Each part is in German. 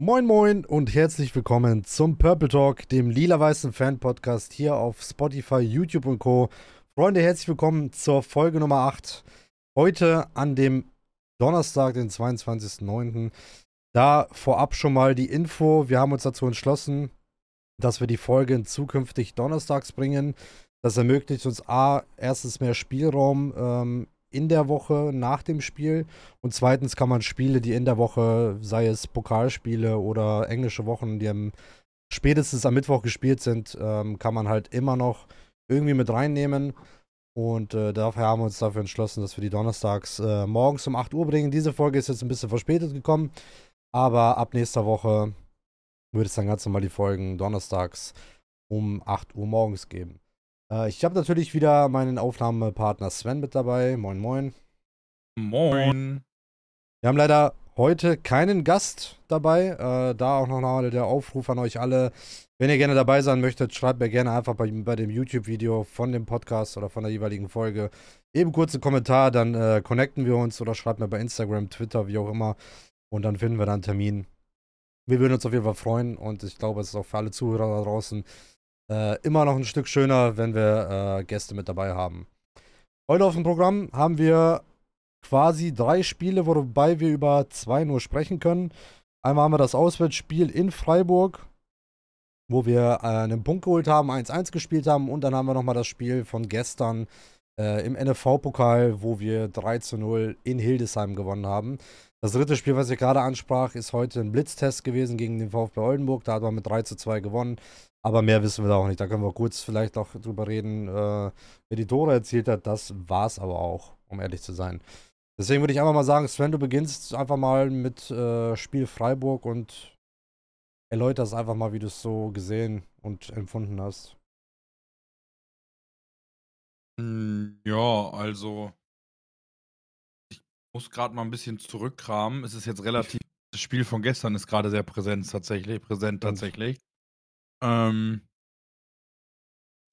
Moin Moin und herzlich willkommen zum Purple Talk, dem lila-weißen Fan-Podcast hier auf Spotify, YouTube und Co. Freunde, herzlich willkommen zur Folge Nummer 8. Heute an dem Donnerstag, den 22.09. Da vorab schon mal die Info. Wir haben uns dazu entschlossen, dass wir die Folgen zukünftig donnerstags bringen. Das ermöglicht uns A, erstens mehr Spielraum ähm, in der Woche nach dem Spiel und zweitens kann man Spiele, die in der Woche, sei es Pokalspiele oder englische Wochen, die am, spätestens am Mittwoch gespielt sind, ähm, kann man halt immer noch irgendwie mit reinnehmen. Und äh, dafür haben wir uns dafür entschlossen, dass wir die donnerstags äh, morgens um 8 Uhr bringen. Diese Folge ist jetzt ein bisschen verspätet gekommen, aber ab nächster Woche würde es dann ganz normal die Folgen donnerstags um 8 Uhr morgens geben. Äh, ich habe natürlich wieder meinen Aufnahmepartner Sven mit dabei. Moin, moin. Moin. Wir haben leider heute keinen Gast dabei. Äh, da auch noch mal der Aufruf an euch alle. Wenn ihr gerne dabei sein möchtet, schreibt mir gerne einfach bei, bei dem YouTube-Video von dem Podcast oder von der jeweiligen Folge eben kurz einen Kommentar, dann äh, connecten wir uns oder schreibt mir bei Instagram, Twitter, wie auch immer. Und dann finden wir dann einen Termin. Wir würden uns auf jeden Fall freuen und ich glaube, es ist auch für alle Zuhörer da draußen äh, immer noch ein Stück schöner, wenn wir äh, Gäste mit dabei haben. Heute auf dem Programm haben wir quasi drei Spiele, wobei wir über zwei nur sprechen können. Einmal haben wir das Auswärtsspiel in Freiburg, wo wir äh, einen Punkt geholt haben, 1-1 gespielt haben. Und dann haben wir nochmal das Spiel von gestern äh, im NFV-Pokal, wo wir 3 0 in Hildesheim gewonnen haben. Das dritte Spiel, was ich gerade ansprach, ist heute ein Blitztest gewesen gegen den VfB Oldenburg. Da hat man mit 3 zu 2 gewonnen. Aber mehr wissen wir da auch nicht. Da können wir kurz vielleicht auch drüber reden, äh, wer die Tore erzielt hat. Das war es aber auch, um ehrlich zu sein. Deswegen würde ich einfach mal sagen, Sven, du beginnst einfach mal mit äh, Spiel Freiburg und erläuterst einfach mal, wie du es so gesehen und empfunden hast. Hm, ja, also muss gerade mal ein bisschen zurückkramen. Es ist jetzt relativ. Das Spiel von gestern ist gerade sehr präsent tatsächlich. Präsent tatsächlich. Ähm,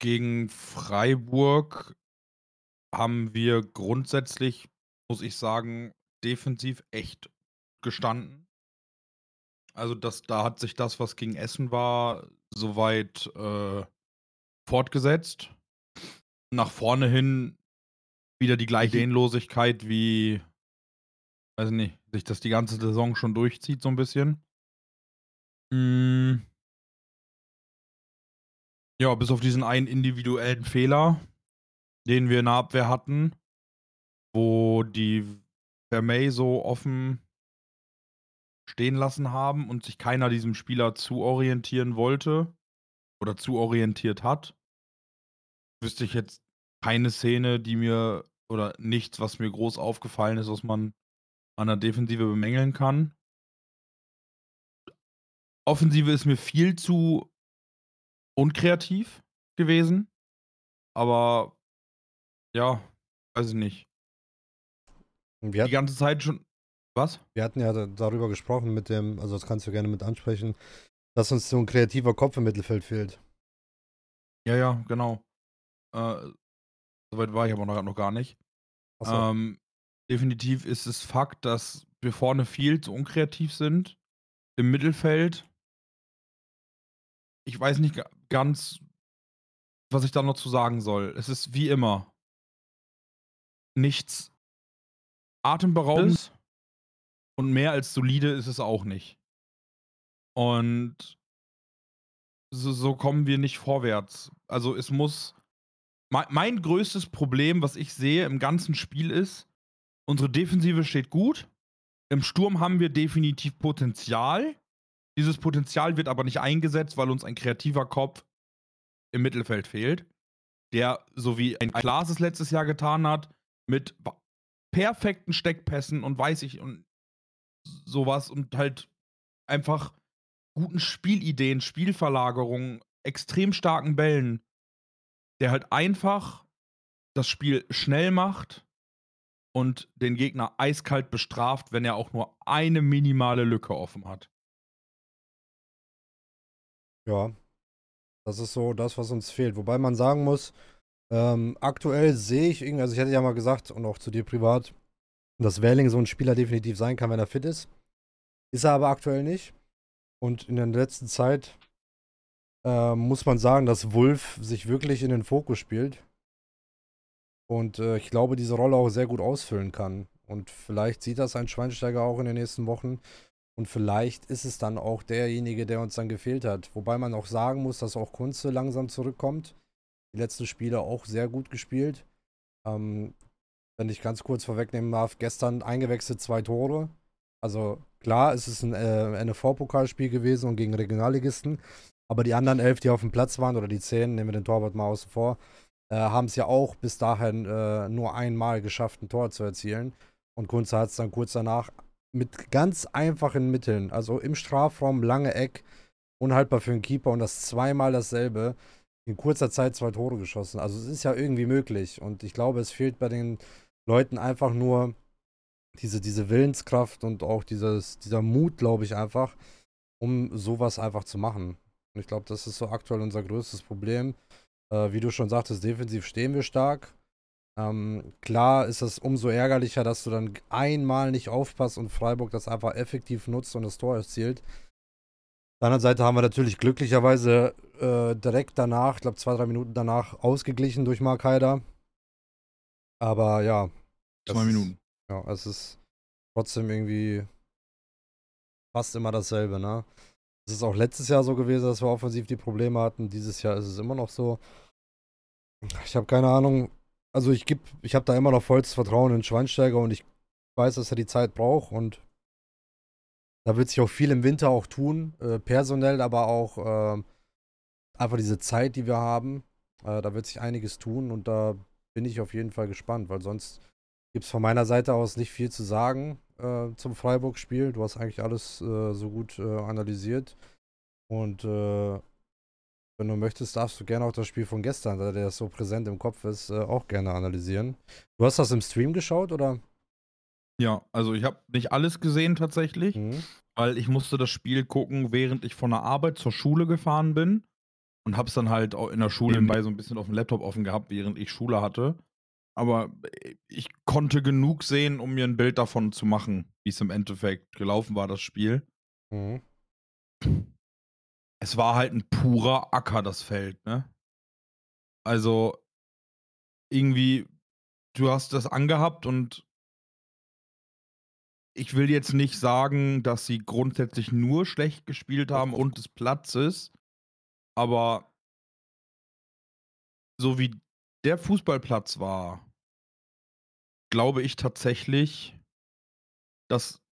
gegen Freiburg haben wir grundsätzlich, muss ich sagen, defensiv echt gestanden. Also das, da hat sich das, was gegen Essen war, soweit äh, fortgesetzt. Nach vorne hin wieder die gleiche Ideenlosigkeit wie weiß nicht, sich das die ganze Saison schon durchzieht, so ein bisschen. Hm. Ja, bis auf diesen einen individuellen Fehler, den wir in der Abwehr hatten, wo die Vermey so offen stehen lassen haben und sich keiner diesem Spieler zuorientieren wollte oder zuorientiert hat, wüsste ich jetzt keine Szene, die mir oder nichts, was mir groß aufgefallen ist, was man an der Defensive bemängeln kann. Offensive ist mir viel zu unkreativ gewesen. Aber ja, weiß ich nicht. Wir die ganze Zeit schon. Was? Wir hatten ja darüber gesprochen mit dem, also das kannst du gerne mit ansprechen, dass uns so ein kreativer Kopf im Mittelfeld fehlt. Ja, ja, genau. Äh, Soweit war ich aber noch, noch gar nicht. So. Ähm, definitiv ist es Fakt, dass wir vorne viel zu unkreativ sind. Im Mittelfeld. Ich weiß nicht ganz, was ich da noch zu sagen soll. Es ist wie immer nichts atemberaubendes und mehr als solide ist es auch nicht. Und so, so kommen wir nicht vorwärts. Also es muss. Mein, mein größtes Problem, was ich sehe im ganzen Spiel ist, Unsere Defensive steht gut. Im Sturm haben wir definitiv Potenzial. Dieses Potenzial wird aber nicht eingesetzt, weil uns ein kreativer Kopf im Mittelfeld fehlt, der, so wie ein Klaas es letztes Jahr getan hat, mit perfekten Steckpässen und weiß ich und sowas und halt einfach guten Spielideen, Spielverlagerungen, extrem starken Bällen, der halt einfach das Spiel schnell macht, und den Gegner eiskalt bestraft, wenn er auch nur eine minimale Lücke offen hat. Ja, das ist so das, was uns fehlt. Wobei man sagen muss, ähm, aktuell sehe ich irgendwie, also ich hätte ja mal gesagt und auch zu dir privat, dass Welling so ein Spieler definitiv sein kann, wenn er fit ist. Ist er aber aktuell nicht. Und in der letzten Zeit äh, muss man sagen, dass Wolf sich wirklich in den Fokus spielt. Und äh, ich glaube, diese Rolle auch sehr gut ausfüllen kann. Und vielleicht sieht das ein Schweinsteiger auch in den nächsten Wochen. Und vielleicht ist es dann auch derjenige, der uns dann gefehlt hat. Wobei man auch sagen muss, dass auch Kunze langsam zurückkommt. Die letzten Spiele auch sehr gut gespielt. Ähm, wenn ich ganz kurz vorwegnehmen darf, gestern eingewechselt zwei Tore. Also klar, es ist ein äh, NFV-Pokalspiel gewesen und gegen Regionalligisten. Aber die anderen elf, die auf dem Platz waren, oder die zehn, nehmen wir den Torwart mal außen vor, äh, haben es ja auch bis dahin äh, nur einmal geschafft, ein Tor zu erzielen. Und Kunze hat es dann kurz danach mit ganz einfachen Mitteln, also im Strafraum, lange Eck, unhaltbar für einen Keeper und das zweimal dasselbe, in kurzer Zeit zwei Tore geschossen. Also es ist ja irgendwie möglich. Und ich glaube, es fehlt bei den Leuten einfach nur diese, diese Willenskraft und auch dieses, dieser Mut, glaube ich, einfach, um sowas einfach zu machen. Und ich glaube, das ist so aktuell unser größtes Problem. Äh, wie du schon sagtest, defensiv stehen wir stark. Ähm, klar ist es umso ärgerlicher, dass du dann einmal nicht aufpasst und Freiburg das einfach effektiv nutzt und das Tor erzielt. Auf der anderen Seite haben wir natürlich glücklicherweise äh, direkt danach, ich glaube zwei, drei Minuten danach, ausgeglichen durch Mark Haider. Aber ja. Zwei Minuten. Ist, ja, es ist trotzdem irgendwie fast immer dasselbe, ne? Es ist auch letztes Jahr so gewesen, dass wir offensiv die Probleme hatten. Dieses Jahr ist es immer noch so. Ich habe keine Ahnung, also ich gebe, ich habe da immer noch vollstes Vertrauen in Schweinsteiger und ich weiß, dass er die Zeit braucht und da wird sich auch viel im Winter auch tun, äh, personell, aber auch äh, einfach diese Zeit, die wir haben. Äh, da wird sich einiges tun und da bin ich auf jeden Fall gespannt, weil sonst gibt es von meiner Seite aus nicht viel zu sagen äh, zum Freiburg-Spiel. Du hast eigentlich alles äh, so gut äh, analysiert und wenn du möchtest, darfst du gerne auch das Spiel von gestern, da der so präsent im Kopf ist, äh, auch gerne analysieren. Du hast das im Stream geschaut, oder? Ja, also ich habe nicht alles gesehen tatsächlich, mhm. weil ich musste das Spiel gucken, während ich von der Arbeit zur Schule gefahren bin und habe es dann halt auch in der Schule mhm. bei so ein bisschen auf dem Laptop offen gehabt, während ich Schule hatte. Aber ich konnte genug sehen, um mir ein Bild davon zu machen, wie es im Endeffekt gelaufen war, das Spiel. Mhm es war halt ein purer Acker, das Feld, ne? Also, irgendwie, du hast das angehabt und ich will jetzt nicht sagen, dass sie grundsätzlich nur schlecht gespielt haben und des Platzes, aber so wie der Fußballplatz war, glaube ich tatsächlich, dass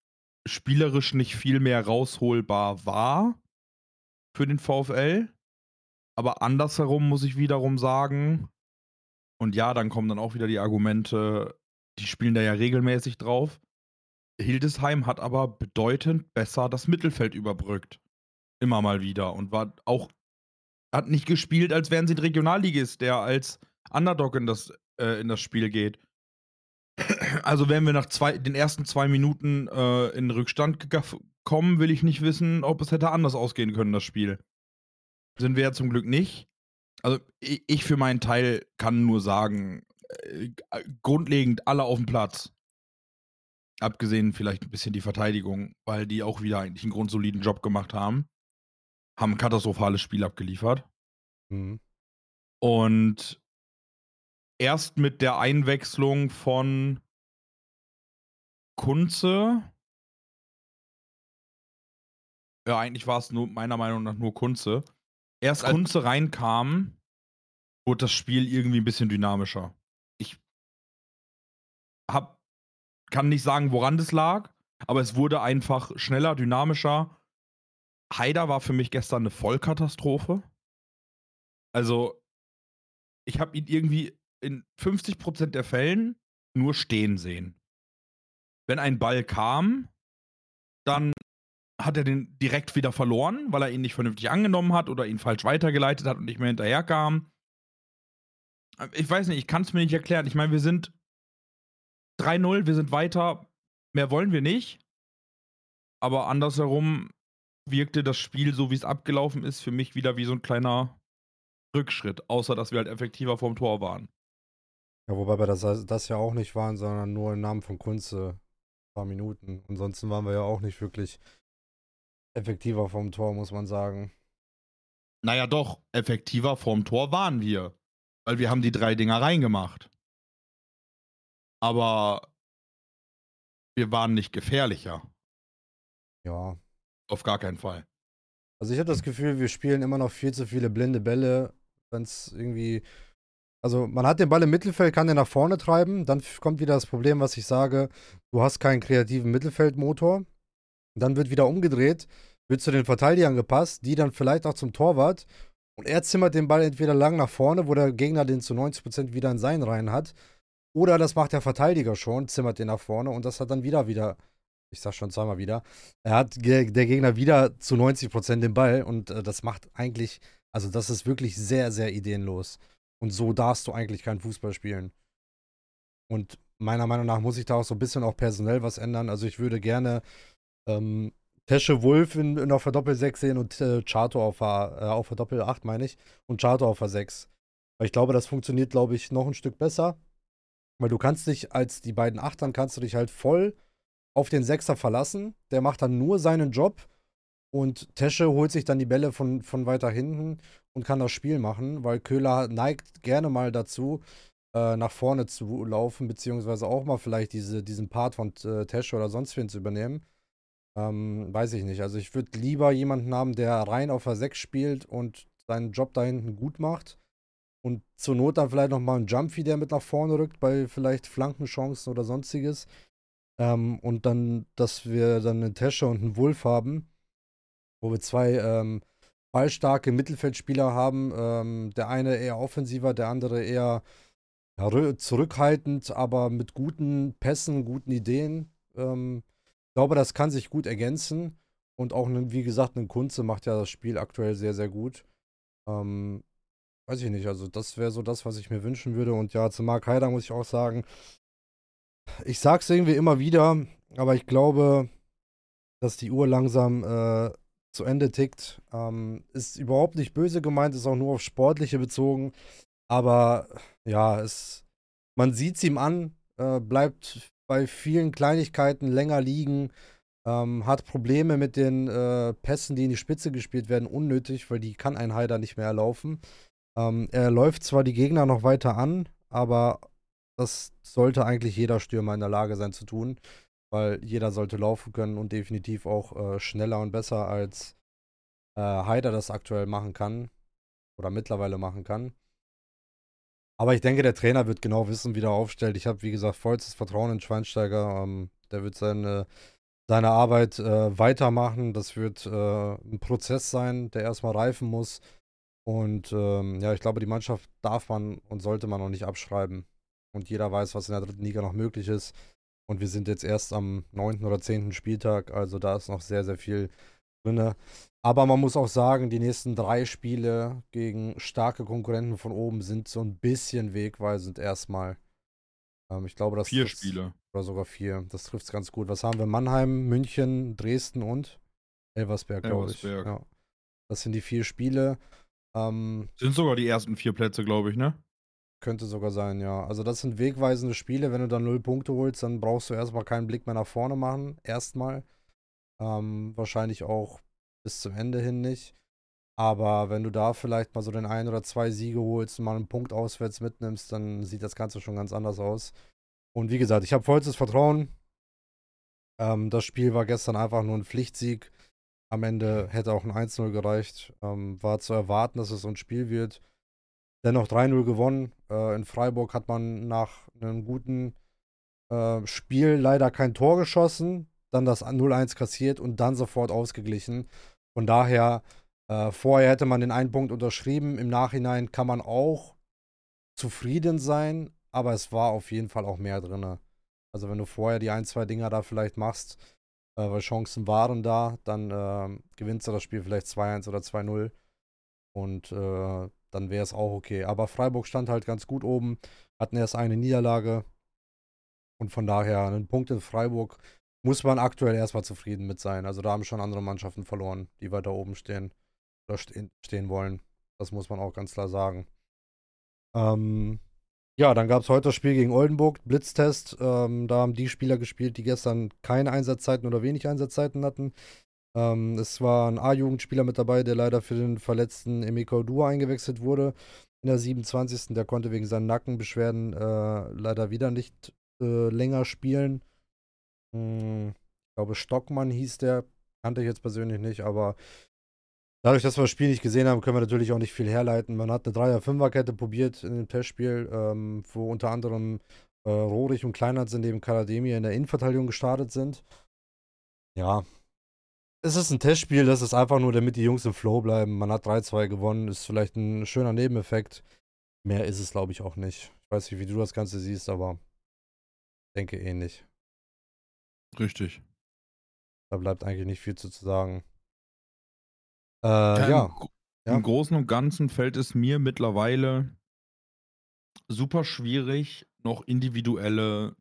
spielerisch nicht viel mehr rausholbar war für den VfL. Aber andersherum muss ich wiederum sagen, und ja, dann kommen dann auch wieder die Argumente, die spielen da ja regelmäßig drauf. Hildesheim hat aber bedeutend besser das Mittelfeld überbrückt. Immer mal wieder. Und war auch, hat nicht gespielt, als wären sie ein Regionalligist, der als Underdog in das, äh, in das Spiel geht. Also wenn wir nach zwei, den ersten zwei Minuten äh, in Rückstand kommen, will ich nicht wissen, ob es hätte anders ausgehen können, das Spiel. Sind wir ja zum Glück nicht. Also ich, ich für meinen Teil kann nur sagen, äh, grundlegend alle auf dem Platz. Abgesehen vielleicht ein bisschen die Verteidigung, weil die auch wieder eigentlich einen grundsoliden Job gemacht haben. Haben ein katastrophales Spiel abgeliefert. Mhm. Und erst mit der Einwechslung von Kunze. Ja, eigentlich war es nur meiner Meinung nach nur Kunze. Erst als Kunze reinkam, wurde das Spiel irgendwie ein bisschen dynamischer. Ich hab, kann nicht sagen, woran das lag, aber es wurde einfach schneller, dynamischer. Haider war für mich gestern eine Vollkatastrophe. Also, ich habe ihn irgendwie in 50% der Fällen nur stehen sehen. Wenn ein Ball kam, dann hat er den direkt wieder verloren, weil er ihn nicht vernünftig angenommen hat oder ihn falsch weitergeleitet hat und nicht mehr hinterherkam. Ich weiß nicht, ich kann es mir nicht erklären. Ich meine, wir sind 3-0, wir sind weiter, mehr wollen wir nicht. Aber andersherum wirkte das Spiel, so wie es abgelaufen ist, für mich wieder wie so ein kleiner Rückschritt, außer dass wir halt effektiver vorm Tor waren. Ja, wobei wir das, das ja auch nicht waren, sondern nur im Namen von Kunze ein paar Minuten. Ansonsten waren wir ja auch nicht wirklich effektiver vom Tor, muss man sagen. Naja, doch, effektiver vorm Tor waren wir. Weil wir haben die drei Dinger reingemacht. Aber wir waren nicht gefährlicher. Ja. Auf gar keinen Fall. Also ich habe das Gefühl, wir spielen immer noch viel zu viele blinde Bälle, wenn es irgendwie. Also man hat den Ball im Mittelfeld, kann den nach vorne treiben, dann kommt wieder das Problem, was ich sage, du hast keinen kreativen Mittelfeldmotor. Dann wird wieder umgedreht, wird zu den Verteidigern gepasst, die dann vielleicht auch zum Torwart. Und er zimmert den Ball entweder lang nach vorne, wo der Gegner den zu 90% wieder in seinen Reihen hat. Oder das macht der Verteidiger schon, zimmert den nach vorne und das hat dann wieder wieder, ich sag schon zweimal wieder, er hat der Gegner wieder zu 90% den Ball und äh, das macht eigentlich, also das ist wirklich sehr, sehr ideenlos. Und so darfst du eigentlich keinen Fußball spielen. Und meiner Meinung nach muss ich da auch so ein bisschen auch personell was ändern. Also ich würde gerne ähm, Tesche Wolf in, in auf der Doppel 6 sehen und äh, Chato auf der, äh, auf der Doppel 8, meine ich. Und Chato auf der 6. Weil ich glaube, das funktioniert, glaube ich, noch ein Stück besser. Weil du kannst dich als die beiden Achtern kannst du dich halt voll auf den Sechser verlassen. Der macht dann nur seinen Job und Tesche holt sich dann die Bälle von, von weiter hinten und kann das Spiel machen, weil Köhler neigt gerne mal dazu, äh, nach vorne zu laufen, beziehungsweise auch mal vielleicht diese, diesen Part von äh, Tesche oder sonst wen zu übernehmen. Ähm, weiß ich nicht. Also ich würde lieber jemanden haben, der rein auf der 6 spielt und seinen Job da hinten gut macht. Und zur Not dann vielleicht nochmal einen Jumpy, der mit nach vorne rückt, bei vielleicht Flankenchancen oder sonstiges. Ähm, und dann, dass wir dann einen Tesche und einen Wolf haben, wo wir zwei ähm, ballstarke Mittelfeldspieler haben. Ähm, der eine eher offensiver, der andere eher ja, zurückhaltend, aber mit guten Pässen, guten Ideen. Ähm, ich glaube, das kann sich gut ergänzen. Und auch, wie gesagt, ein Kunze macht ja das Spiel aktuell sehr, sehr gut. Ähm, weiß ich nicht, also das wäre so das, was ich mir wünschen würde. Und ja, zu Mark Heider muss ich auch sagen, ich sag's irgendwie immer wieder, aber ich glaube, dass die Uhr langsam äh, zu Ende tickt. Ähm, ist überhaupt nicht böse gemeint, ist auch nur auf Sportliche bezogen. Aber ja, es, man sieht es ihm an, äh, bleibt bei vielen Kleinigkeiten länger liegen, ähm, hat Probleme mit den äh, Pässen, die in die Spitze gespielt werden, unnötig, weil die kann ein Haider nicht mehr erlaufen. Ähm, er läuft zwar die Gegner noch weiter an, aber das sollte eigentlich jeder Stürmer in der Lage sein zu tun, weil jeder sollte laufen können und definitiv auch äh, schneller und besser als äh, Haider das aktuell machen kann oder mittlerweile machen kann. Aber ich denke, der Trainer wird genau wissen, wie er aufstellt. Ich habe, wie gesagt, vollstes Vertrauen in Schweinsteiger. Ähm, der wird seine, seine Arbeit äh, weitermachen. Das wird äh, ein Prozess sein, der erstmal reifen muss. Und ähm, ja, ich glaube, die Mannschaft darf man und sollte man noch nicht abschreiben. Und jeder weiß, was in der dritten Liga noch möglich ist. Und wir sind jetzt erst am neunten oder zehnten Spieltag, also da ist noch sehr, sehr viel drin. Aber man muss auch sagen, die nächsten drei Spiele gegen starke Konkurrenten von oben sind so ein bisschen wegweisend erstmal. Ähm, ich glaube, das Vier Spiele. Oder sogar vier. Das trifft es ganz gut. Was haben wir? Mannheim, München, Dresden und Elversberg, glaube ich. Ja. Das sind die vier Spiele. Ähm, sind sogar die ersten vier Plätze, glaube ich, ne? Könnte sogar sein, ja. Also das sind wegweisende Spiele. Wenn du dann null Punkte holst, dann brauchst du erstmal keinen Blick mehr nach vorne machen. Erstmal. Ähm, wahrscheinlich auch bis zum Ende hin nicht. Aber wenn du da vielleicht mal so den ein oder zwei Siege holst und mal einen Punkt auswärts mitnimmst, dann sieht das Ganze schon ganz anders aus. Und wie gesagt, ich habe vollstes Vertrauen. Ähm, das Spiel war gestern einfach nur ein Pflichtsieg. Am Ende hätte auch ein 1-0 gereicht. Ähm, war zu erwarten, dass es so ein Spiel wird. Dennoch 3-0 gewonnen. Äh, in Freiburg hat man nach einem guten äh, Spiel leider kein Tor geschossen, dann das 0-1 kassiert und dann sofort ausgeglichen. Von daher, äh, vorher hätte man den einen Punkt unterschrieben. Im Nachhinein kann man auch zufrieden sein, aber es war auf jeden Fall auch mehr drin. Also, wenn du vorher die ein, zwei Dinger da vielleicht machst, äh, weil Chancen waren da, dann äh, gewinnst du das Spiel vielleicht 2-1 oder 2-0. Und äh, dann wäre es auch okay. Aber Freiburg stand halt ganz gut oben, hatten erst eine Niederlage. Und von daher, einen Punkt in Freiburg muss man aktuell erstmal zufrieden mit sein. Also da haben schon andere Mannschaften verloren, die weiter oben stehen oder stehen, wollen. Das muss man auch ganz klar sagen. Ähm, ja, dann gab es heute das Spiel gegen Oldenburg, Blitztest. Ähm, da haben die Spieler gespielt, die gestern keine Einsatzzeiten oder wenig Einsatzzeiten hatten. Ähm, es war ein A-Jugendspieler mit dabei, der leider für den verletzten Emiko Dua eingewechselt wurde. In der 27. Der konnte wegen seinen Nackenbeschwerden äh, leider wieder nicht äh, länger spielen. Hm, ich glaube, Stockmann hieß der. Kannte ich jetzt persönlich nicht, aber dadurch, dass wir das Spiel nicht gesehen haben, können wir natürlich auch nicht viel herleiten. Man hat eine 3er-5er-Kette probiert in dem Testspiel, ähm, wo unter anderem äh, Rohrig und Kleinert neben Karademie in der Innenverteidigung gestartet sind. Ja, es ist ein Testspiel, das ist einfach nur, damit die Jungs im Flow bleiben. Man hat 3-2 gewonnen, ist vielleicht ein schöner Nebeneffekt. Mehr ist es, glaube ich, auch nicht. Ich weiß nicht, wie du das Ganze siehst, aber denke ähnlich. Richtig. Da bleibt eigentlich nicht viel zu sagen. Äh, ja. ja. Im Großen und Ganzen fällt es mir mittlerweile super schwierig, noch individuelle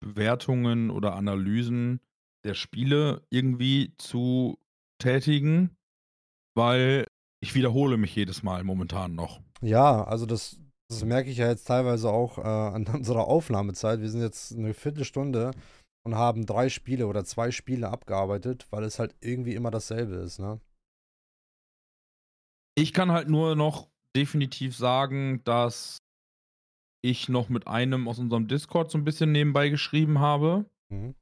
Bewertungen oder Analysen der Spiele irgendwie zu tätigen, weil ich wiederhole mich jedes Mal momentan noch. Ja, also das, das merke ich ja jetzt teilweise auch äh, an unserer Aufnahmezeit. Wir sind jetzt eine Viertelstunde und haben drei Spiele oder zwei Spiele abgearbeitet, weil es halt irgendwie immer dasselbe ist, ne? Ich kann halt nur noch definitiv sagen, dass ich noch mit einem aus unserem Discord so ein bisschen nebenbei geschrieben habe. Mhm.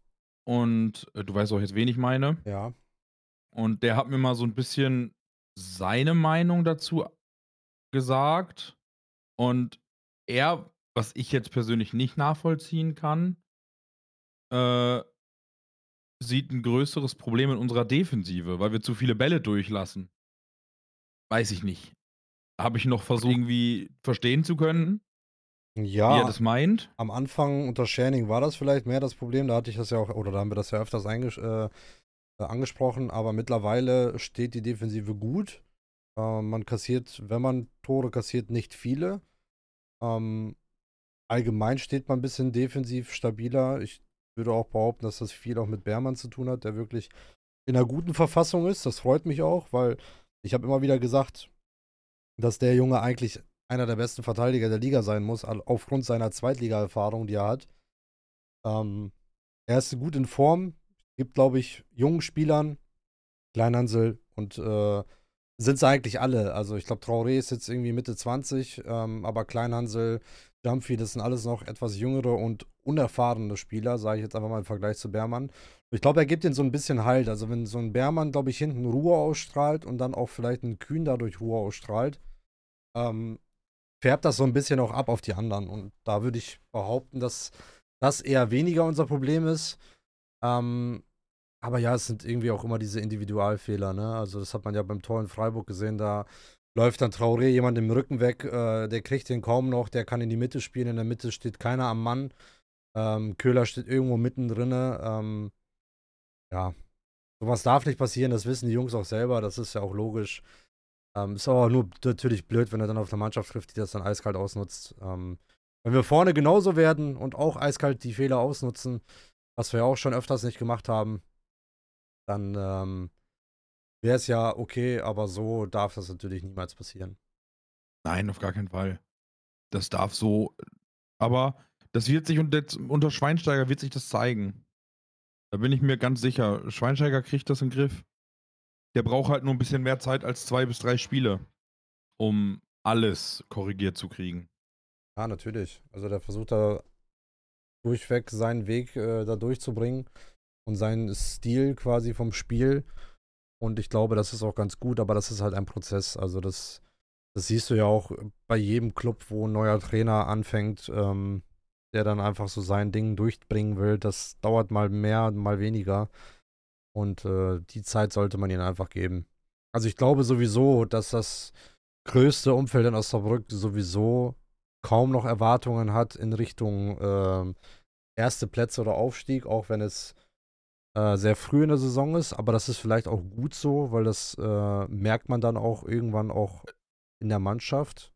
Und äh, du weißt auch jetzt, wen ich meine. Ja. Und der hat mir mal so ein bisschen seine Meinung dazu gesagt. Und er, was ich jetzt persönlich nicht nachvollziehen kann, äh, sieht ein größeres Problem in unserer Defensive, weil wir zu viele Bälle durchlassen. Weiß ich nicht. Habe ich noch versucht, irgendwie verstehen zu können? Ja, wie er das meint. Am Anfang unter Shanning war das vielleicht mehr das Problem. Da hatte ich das ja auch, oder da haben wir das ja öfters äh, angesprochen. Aber mittlerweile steht die Defensive gut. Äh, man kassiert, wenn man Tore kassiert, nicht viele. Ähm, allgemein steht man ein bisschen defensiv stabiler. Ich würde auch behaupten, dass das viel auch mit Beermann zu tun hat, der wirklich in einer guten Verfassung ist. Das freut mich auch, weil ich habe immer wieder gesagt, dass der Junge eigentlich einer der besten Verteidiger der Liga sein muss, aufgrund seiner Zweitliga-Erfahrung, die er hat. Ähm, er ist gut in Form, gibt, glaube ich, jungen Spielern, Kleinhansel und äh, sind sie eigentlich alle. Also ich glaube, Traoré ist jetzt irgendwie Mitte 20, ähm, aber Kleinhansel, Jumpy, das sind alles noch etwas jüngere und unerfahrene Spieler, sage ich jetzt einfach mal im Vergleich zu Bermann. Ich glaube, er gibt ihnen so ein bisschen Halt. Also wenn so ein Bermann, glaube ich, hinten Ruhe ausstrahlt und dann auch vielleicht ein Kühn dadurch Ruhe ausstrahlt, ähm, färbt das so ein bisschen auch ab auf die anderen. Und da würde ich behaupten, dass das eher weniger unser Problem ist. Ähm, aber ja, es sind irgendwie auch immer diese Individualfehler, ne? Also, das hat man ja beim Tor in Freiburg gesehen, da läuft dann Traoré jemand im Rücken weg, äh, der kriegt den kaum noch, der kann in die Mitte spielen, in der Mitte steht keiner am Mann. Ähm, Köhler steht irgendwo mittendrin. Ähm, ja, sowas darf nicht passieren, das wissen die Jungs auch selber, das ist ja auch logisch. Ähm, ist aber nur natürlich blöd, wenn er dann auf eine Mannschaft trifft, die das dann eiskalt ausnutzt. Ähm, wenn wir vorne genauso werden und auch eiskalt die Fehler ausnutzen, was wir auch schon öfters nicht gemacht haben, dann ähm, wäre es ja okay, aber so darf das natürlich niemals passieren. Nein, auf gar keinen Fall. Das darf so, aber das wird sich unter, unter Schweinsteiger wird sich das zeigen. Da bin ich mir ganz sicher. Schweinsteiger kriegt das in den Griff. Der braucht halt nur ein bisschen mehr Zeit als zwei bis drei Spiele, um alles korrigiert zu kriegen. Ja, natürlich. Also der versucht da durchweg seinen Weg äh, da durchzubringen und seinen Stil quasi vom Spiel. Und ich glaube, das ist auch ganz gut, aber das ist halt ein Prozess. Also das, das siehst du ja auch bei jedem Club, wo ein neuer Trainer anfängt, ähm, der dann einfach so sein Ding durchbringen will. Das dauert mal mehr, mal weniger. Und äh, die Zeit sollte man ihnen einfach geben. Also ich glaube sowieso, dass das größte Umfeld in Osnabrück sowieso kaum noch Erwartungen hat in Richtung äh, erste Plätze oder Aufstieg, auch wenn es äh, sehr früh in der Saison ist. Aber das ist vielleicht auch gut so, weil das äh, merkt man dann auch irgendwann auch in der Mannschaft,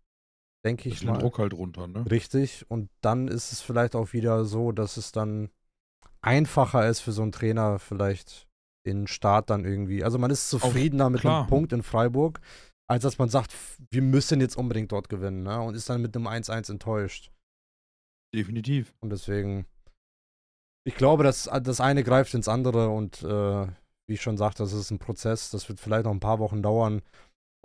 denke ich mal. Druck halt runter, ne? Richtig. Und dann ist es vielleicht auch wieder so, dass es dann einfacher ist für so einen Trainer vielleicht den Start dann irgendwie. Also man ist zufriedener mit einem Punkt in Freiburg, als dass man sagt, wir müssen jetzt unbedingt dort gewinnen, ne? Und ist dann mit einem 1-1 enttäuscht. Definitiv. Und deswegen, ich glaube, dass das eine greift ins andere und äh, wie ich schon sagte, das ist ein Prozess, das wird vielleicht noch ein paar Wochen dauern.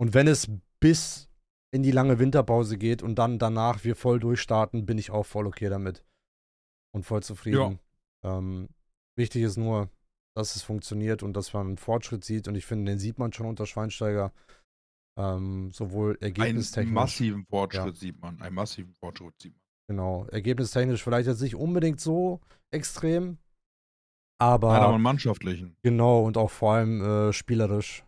Und wenn es bis in die lange Winterpause geht und dann danach wir voll durchstarten, bin ich auch voll okay damit. Und voll zufrieden. Ja. Ähm, wichtig ist nur, dass es funktioniert und dass man einen Fortschritt sieht. Und ich finde, den sieht man schon unter Schweinsteiger. Ähm, sowohl ergebnistechnisch. Einen massiven Fortschritt ja. sieht man. Einen massiven Fortschritt sieht man. Genau. Ergebnistechnisch vielleicht jetzt nicht unbedingt so extrem. Aber. Nein, aber einen mannschaftlichen. Genau, und auch vor allem äh, spielerisch.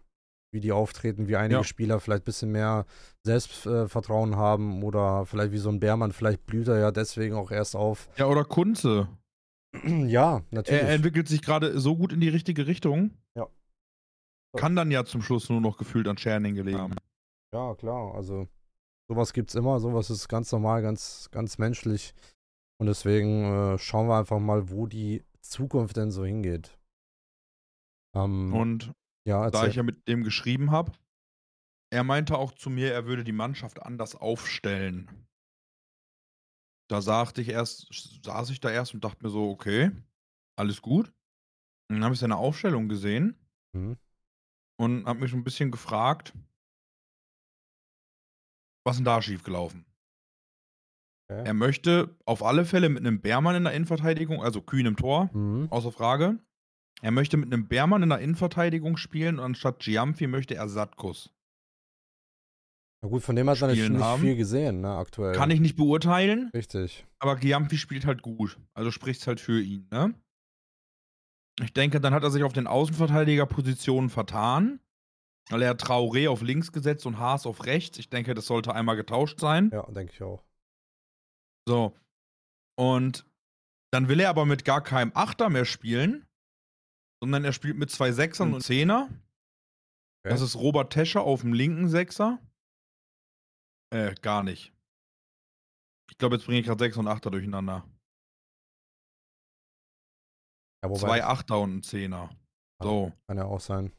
Wie die auftreten, wie einige ja. Spieler vielleicht ein bisschen mehr Selbstvertrauen haben oder vielleicht wie so ein Bärmann, vielleicht blüht er ja deswegen auch erst auf. Ja, oder Kunze. Ja, natürlich. Er entwickelt sich gerade so gut in die richtige Richtung. Ja. Kann dann ja zum Schluss nur noch gefühlt an Scherning gelegen. Ja, klar. Also sowas gibt es immer. Sowas ist ganz normal, ganz, ganz menschlich. Und deswegen äh, schauen wir einfach mal, wo die Zukunft denn so hingeht. Ähm, Und ja, da ich ja mit dem geschrieben habe, er meinte auch zu mir, er würde die Mannschaft anders aufstellen. Da sagte ich erst, saß ich da erst und dachte mir so, okay, alles gut. Und dann habe ich seine Aufstellung gesehen mhm. und habe mich ein bisschen gefragt, was denn da schiefgelaufen? Okay. Er möchte auf alle Fälle mit einem Bärmann in der Innenverteidigung, also Kühn im Tor, mhm. außer Frage. Er möchte mit einem Bärmann in der Innenverteidigung spielen und anstatt Giamfi möchte er Satkus. Na gut, von dem hat man nicht haben. viel gesehen, ne, aktuell. Kann ich nicht beurteilen. Richtig. Aber Giampi spielt halt gut. Also spricht es halt für ihn, ne? Ich denke, dann hat er sich auf den Außenverteidigerpositionen vertan. Weil er hat Traoré auf links gesetzt und Haas auf rechts. Ich denke, das sollte einmal getauscht sein. Ja, denke ich auch. So. Und dann will er aber mit gar keinem Achter mehr spielen, sondern er spielt mit zwei Sechsern hm. und Zehner. Okay. Das ist Robert Tescher auf dem linken Sechser äh, gar nicht. Ich glaube, jetzt bringe ich gerade 6 und 8er durcheinander. Ja, zwei Achter und ein Zehner. So. Kann ja auch sein.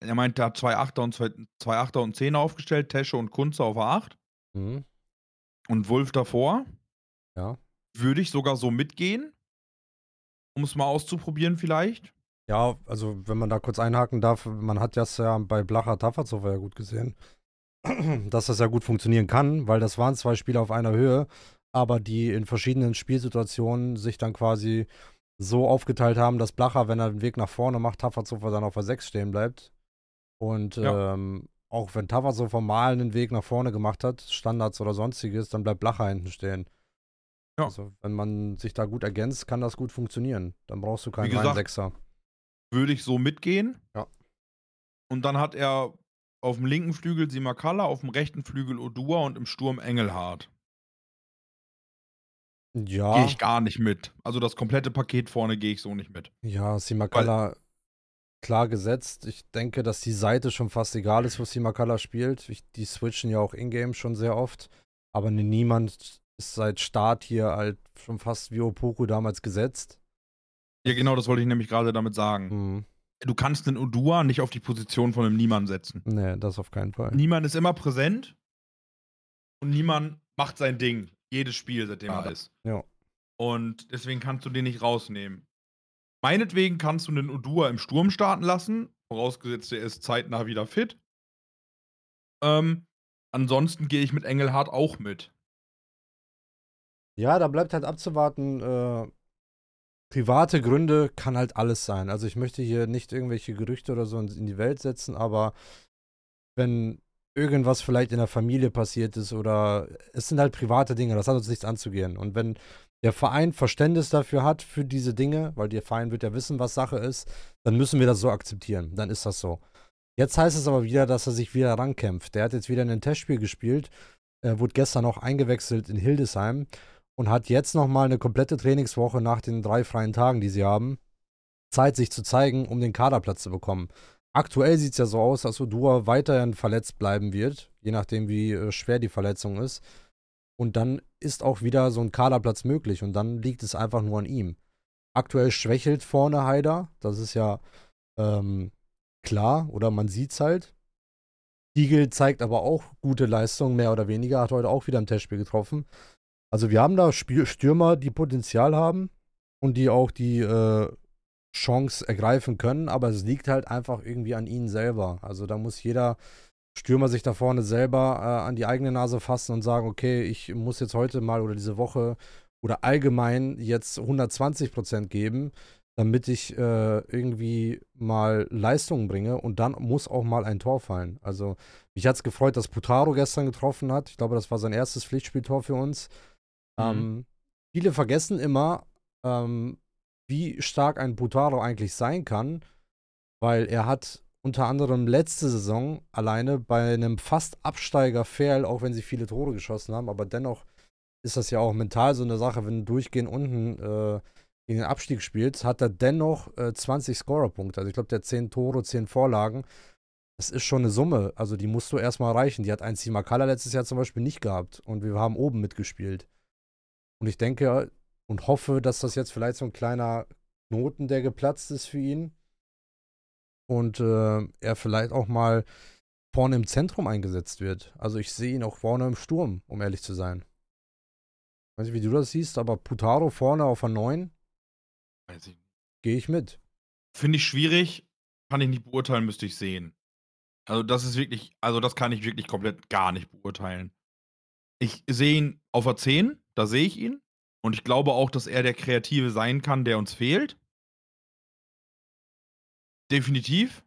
Er meint, er hat zwei Achter und zwei, zwei Achter und Zehner aufgestellt, Tesche und Kunze auf 8. Mhm. Und Wolf davor. Ja. Würde ich sogar so mitgehen, um es mal auszuprobieren vielleicht. Ja, also wenn man da kurz einhaken darf, man hat das ja bei Blacher Tafferzow ja gut gesehen. dass das ja gut funktionieren kann, weil das waren zwei Spieler auf einer Höhe, aber die in verschiedenen Spielsituationen sich dann quasi so aufgeteilt haben, dass Blacher, wenn er den Weg nach vorne macht, Tafferzofer dann auf der 6 stehen bleibt. Und ja. ähm, auch wenn Tafferzofer mal einen Weg nach vorne gemacht hat, Standards oder sonstiges, dann bleibt Blacher hinten stehen. Ja. Also, wenn man sich da gut ergänzt, kann das gut funktionieren. Dann brauchst du keinen Sechser. Würde ich so mitgehen. Ja. Und dann hat er auf dem linken Flügel Simakala, auf dem rechten Flügel Odua und im Sturm Engelhardt. Ja. Gehe ich gar nicht mit. Also das komplette Paket vorne gehe ich so nicht mit. Ja, Simakala klar gesetzt. Ich denke, dass die Seite schon fast egal ist, wo Simakala spielt. Ich, die switchen ja auch in-game schon sehr oft. Aber niemand ist seit Start hier halt schon fast wie Opoku damals gesetzt. Ja, genau, das wollte ich nämlich gerade damit sagen. Mhm du kannst einen Udua nicht auf die Position von einem Niemand setzen. Nee, das auf keinen Fall. Niemand ist immer präsent und niemand macht sein Ding. Jedes Spiel, seitdem ah, er ist. Ja. Und deswegen kannst du den nicht rausnehmen. Meinetwegen kannst du einen Udua im Sturm starten lassen, vorausgesetzt er ist zeitnah wieder fit. Ähm, ansonsten gehe ich mit Engelhardt auch mit. Ja, da bleibt halt abzuwarten, äh, private Gründe kann halt alles sein. Also ich möchte hier nicht irgendwelche Gerüchte oder so in die Welt setzen, aber wenn irgendwas vielleicht in der Familie passiert ist oder es sind halt private Dinge, das hat uns nichts anzugehen. Und wenn der Verein Verständnis dafür hat, für diese Dinge, weil der Verein wird ja wissen, was Sache ist, dann müssen wir das so akzeptieren. Dann ist das so. Jetzt heißt es aber wieder, dass er sich wieder rankämpft. Der hat jetzt wieder ein Testspiel gespielt, er wurde gestern auch eingewechselt in Hildesheim und hat jetzt nochmal eine komplette Trainingswoche nach den drei freien Tagen, die sie haben, Zeit, sich zu zeigen, um den Kaderplatz zu bekommen. Aktuell sieht es ja so aus, dass Odua weiterhin verletzt bleiben wird, je nachdem, wie äh, schwer die Verletzung ist. Und dann ist auch wieder so ein Kaderplatz möglich und dann liegt es einfach nur an ihm. Aktuell schwächelt vorne Haider, das ist ja ähm, klar, oder man sieht es halt. Diegel zeigt aber auch gute Leistung, mehr oder weniger, hat heute auch wieder im Testspiel getroffen. Also wir haben da Stürmer, die Potenzial haben und die auch die äh, Chance ergreifen können, aber es liegt halt einfach irgendwie an ihnen selber. Also da muss jeder Stürmer sich da vorne selber äh, an die eigene Nase fassen und sagen, okay, ich muss jetzt heute mal oder diese Woche oder allgemein jetzt 120 Prozent geben, damit ich äh, irgendwie mal Leistungen bringe und dann muss auch mal ein Tor fallen. Also mich hat es gefreut, dass Putaro gestern getroffen hat. Ich glaube, das war sein erstes Pflichtspieltor für uns. Mhm. Ähm, viele vergessen immer, ähm, wie stark ein Putaro eigentlich sein kann, weil er hat unter anderem letzte Saison alleine bei einem fast Absteiger Fail, auch wenn sie viele Tore geschossen haben, aber dennoch ist das ja auch mental so eine Sache, wenn du durchgehend unten äh, gegen den Abstieg spielst, hat er dennoch äh, 20 Scorerpunkte. Also ich glaube, der hat 10 Tore, 10 Vorlagen. Das ist schon eine Summe. Also die musst du erstmal erreichen. Die hat ein Simakala letztes Jahr zum Beispiel nicht gehabt. Und wir haben oben mitgespielt. Und ich denke und hoffe, dass das jetzt vielleicht so ein kleiner Knoten, der geplatzt ist für ihn und äh, er vielleicht auch mal vorne im Zentrum eingesetzt wird. Also ich sehe ihn auch vorne im Sturm, um ehrlich zu sein. Ich weiß nicht, wie du das siehst, aber Putaro vorne auf der 9, gehe ich mit. Finde ich schwierig, kann ich nicht beurteilen, müsste ich sehen. Also das ist wirklich, also das kann ich wirklich komplett gar nicht beurteilen. Ich sehe ihn auf der 10, da sehe ich ihn. Und ich glaube auch, dass er der Kreative sein kann, der uns fehlt. Definitiv.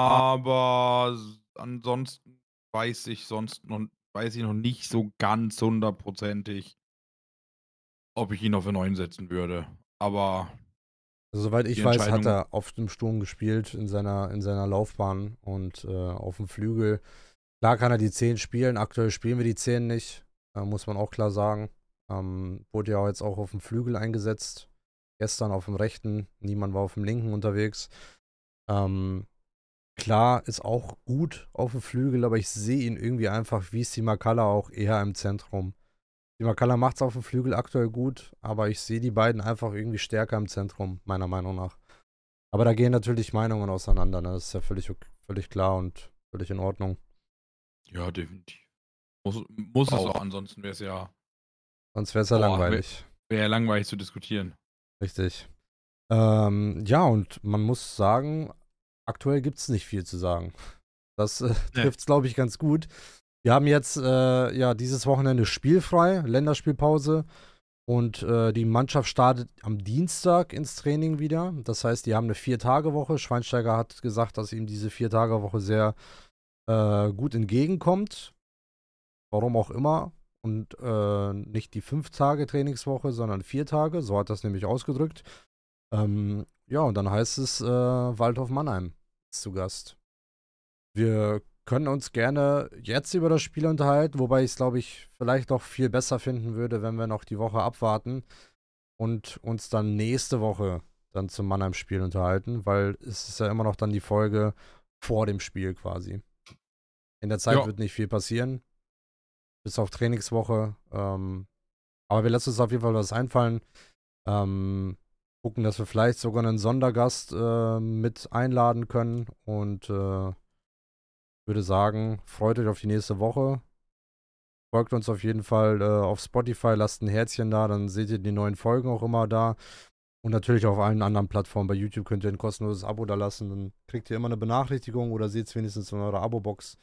Aber ansonsten weiß ich sonst noch, weiß ich noch nicht so ganz hundertprozentig, ob ich ihn auf eine 9 setzen würde. Aber. Also, soweit ich weiß, hat er auf dem Sturm gespielt in seiner, in seiner Laufbahn und äh, auf dem Flügel. Klar kann er die 10 spielen. Aktuell spielen wir die 10 nicht. Äh, muss man auch klar sagen. Ähm, wurde ja jetzt auch auf dem Flügel eingesetzt gestern auf dem rechten, niemand war auf dem linken unterwegs. Ähm, klar, ist auch gut auf dem Flügel, aber ich sehe ihn irgendwie einfach wie Simakala auch eher im Zentrum. Simakala macht es auf dem Flügel aktuell gut, aber ich sehe die beiden einfach irgendwie stärker im Zentrum, meiner Meinung nach. Aber da gehen natürlich Meinungen auseinander, ne? Das ist ja völlig, völlig klar und völlig in Ordnung. Ja, definitiv. Muss, muss es auch, ansonsten wäre es ja. Sonst wäre es ja langweilig. Wäre ja langweilig zu diskutieren. Richtig. Ähm, ja, und man muss sagen, aktuell gibt es nicht viel zu sagen. Das äh, trifft es, glaube ich, ganz gut. Wir haben jetzt äh, ja dieses Wochenende spielfrei, Länderspielpause. Und äh, die Mannschaft startet am Dienstag ins Training wieder. Das heißt, die haben eine Vier-Tage-Woche. Schweinsteiger hat gesagt, dass ihm diese Vier-Tage-Woche sehr äh, gut entgegenkommt. Warum auch immer und äh, nicht die fünf Tage Trainingswoche, sondern vier Tage. So hat das nämlich ausgedrückt. Ähm, ja, und dann heißt es äh, Waldhof Mannheim ist zu Gast. Wir können uns gerne jetzt über das Spiel unterhalten, wobei ich es, glaube ich, vielleicht noch viel besser finden würde, wenn wir noch die Woche abwarten und uns dann nächste Woche dann zum Mannheim-Spiel unterhalten, weil es ist ja immer noch dann die Folge vor dem Spiel quasi. In der Zeit ja. wird nicht viel passieren bis auf Trainingswoche. Ähm, aber wir lassen uns auf jeden Fall was einfallen. Ähm, gucken, dass wir vielleicht sogar einen Sondergast äh, mit einladen können und äh, würde sagen, freut euch auf die nächste Woche. Folgt uns auf jeden Fall äh, auf Spotify, lasst ein Herzchen da, dann seht ihr die neuen Folgen auch immer da. Und natürlich auf allen anderen Plattformen. Bei YouTube könnt ihr ein kostenloses Abo da lassen. Dann kriegt ihr immer eine Benachrichtigung oder seht es wenigstens in eurer Abo-Box.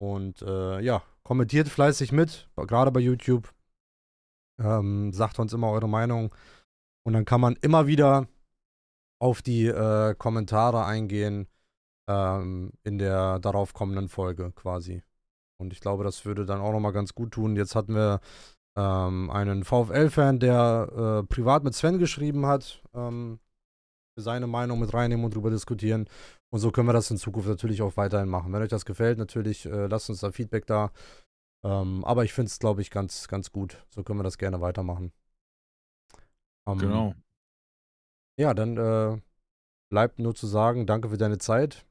Und äh, ja, kommentiert fleißig mit, gerade bei YouTube. Ähm, sagt uns immer eure Meinung. Und dann kann man immer wieder auf die äh, Kommentare eingehen ähm, in der darauf kommenden Folge quasi. Und ich glaube, das würde dann auch nochmal ganz gut tun. Jetzt hatten wir ähm, einen VfL-Fan, der äh, privat mit Sven geschrieben hat, ähm, seine Meinung mit reinnehmen und drüber diskutieren. Und so können wir das in Zukunft natürlich auch weiterhin machen. Wenn euch das gefällt, natürlich äh, lasst uns da Feedback da. Ähm, aber ich finde es, glaube ich, ganz, ganz gut. So können wir das gerne weitermachen. Ähm, genau. Ja, dann äh, bleibt nur zu sagen, danke für deine Zeit.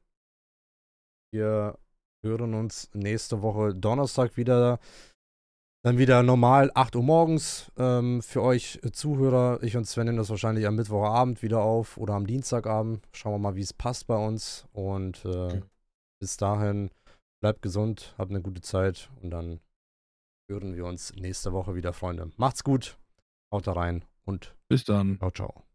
Wir hören uns nächste Woche Donnerstag wieder. Dann wieder normal 8 Uhr morgens ähm, für euch äh, Zuhörer. Ich und Sven nehmen das wahrscheinlich am Mittwochabend wieder auf oder am Dienstagabend. Schauen wir mal, wie es passt bei uns. Und äh, okay. bis dahin, bleibt gesund, habt eine gute Zeit und dann hören wir uns nächste Woche wieder, Freunde. Macht's gut, haut da rein und bis dann. Ciao, ciao.